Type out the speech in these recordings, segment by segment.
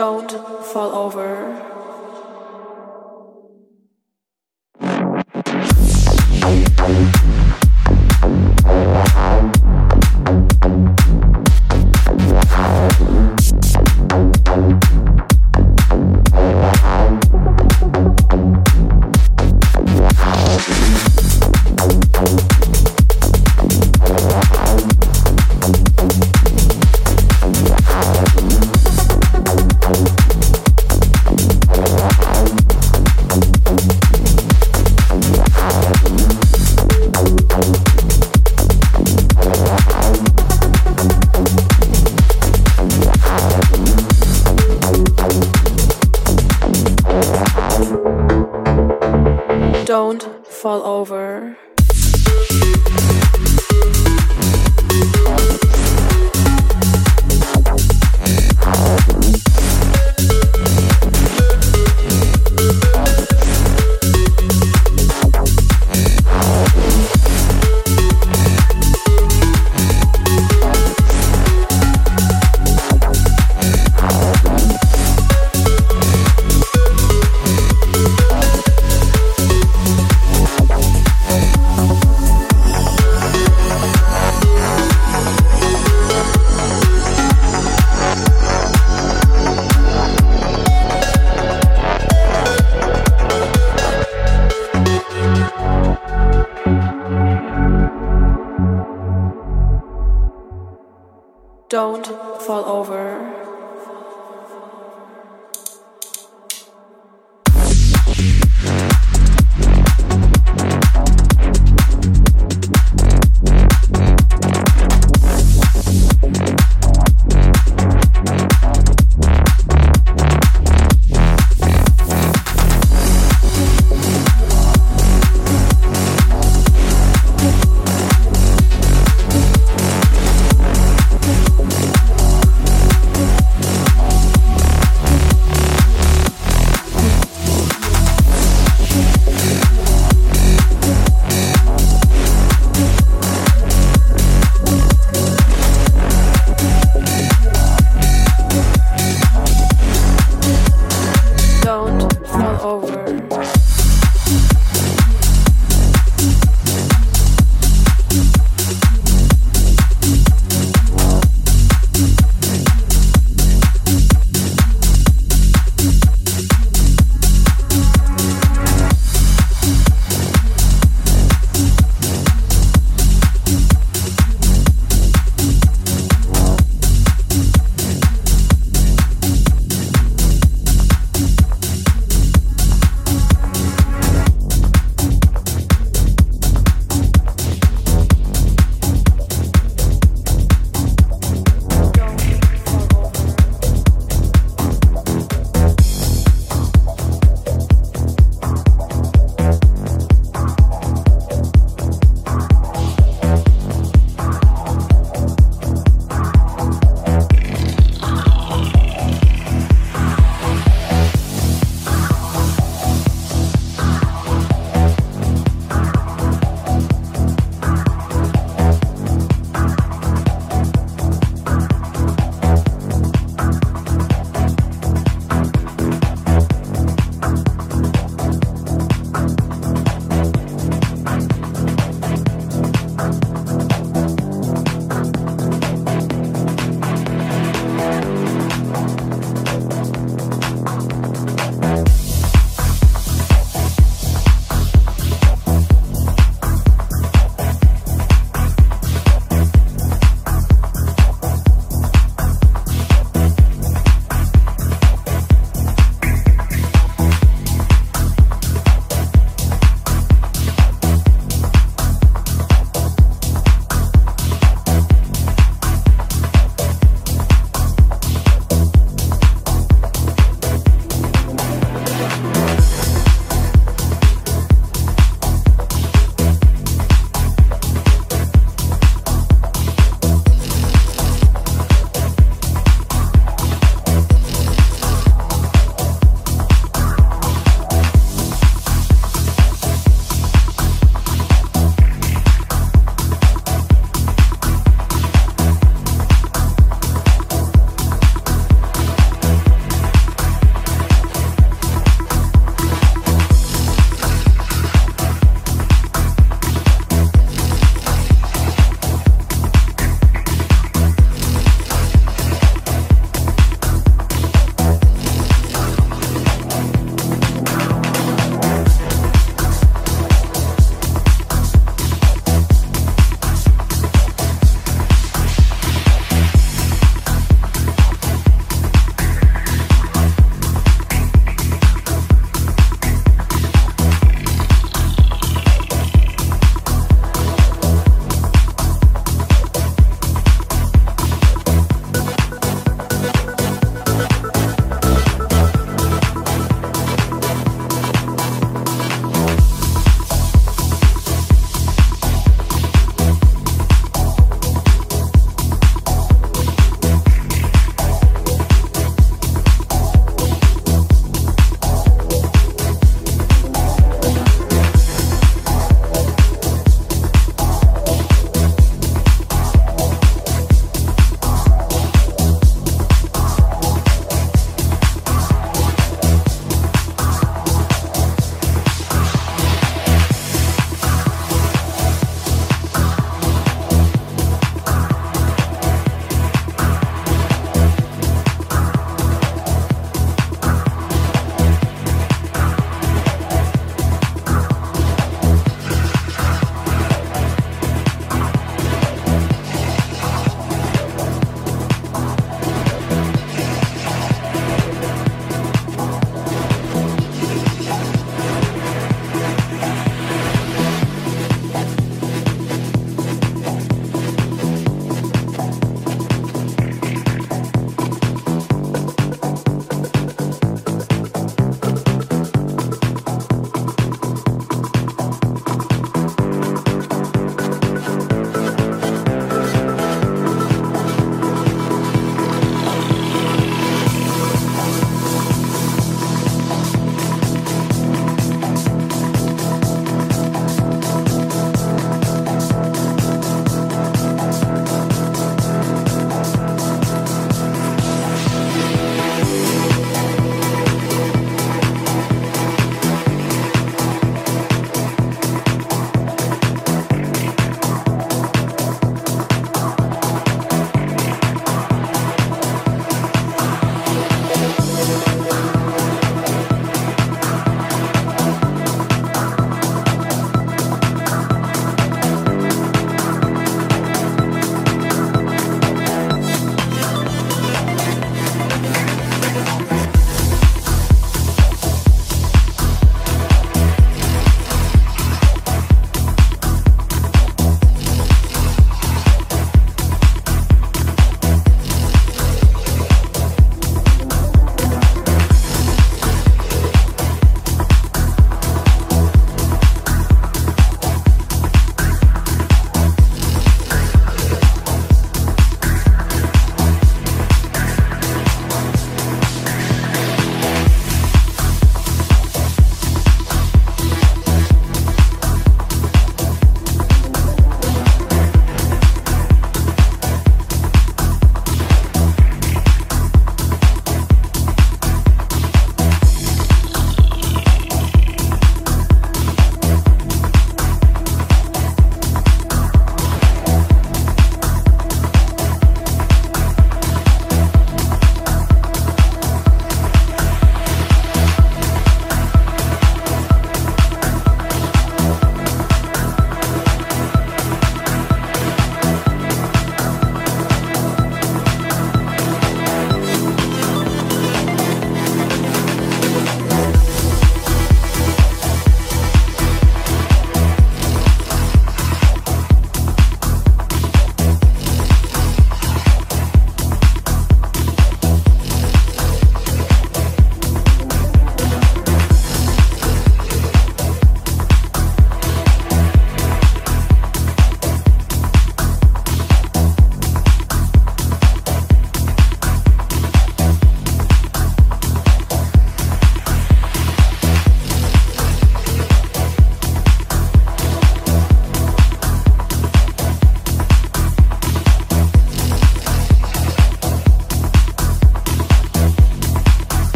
Don't fall over.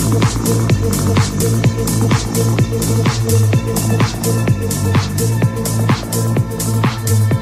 Thank you.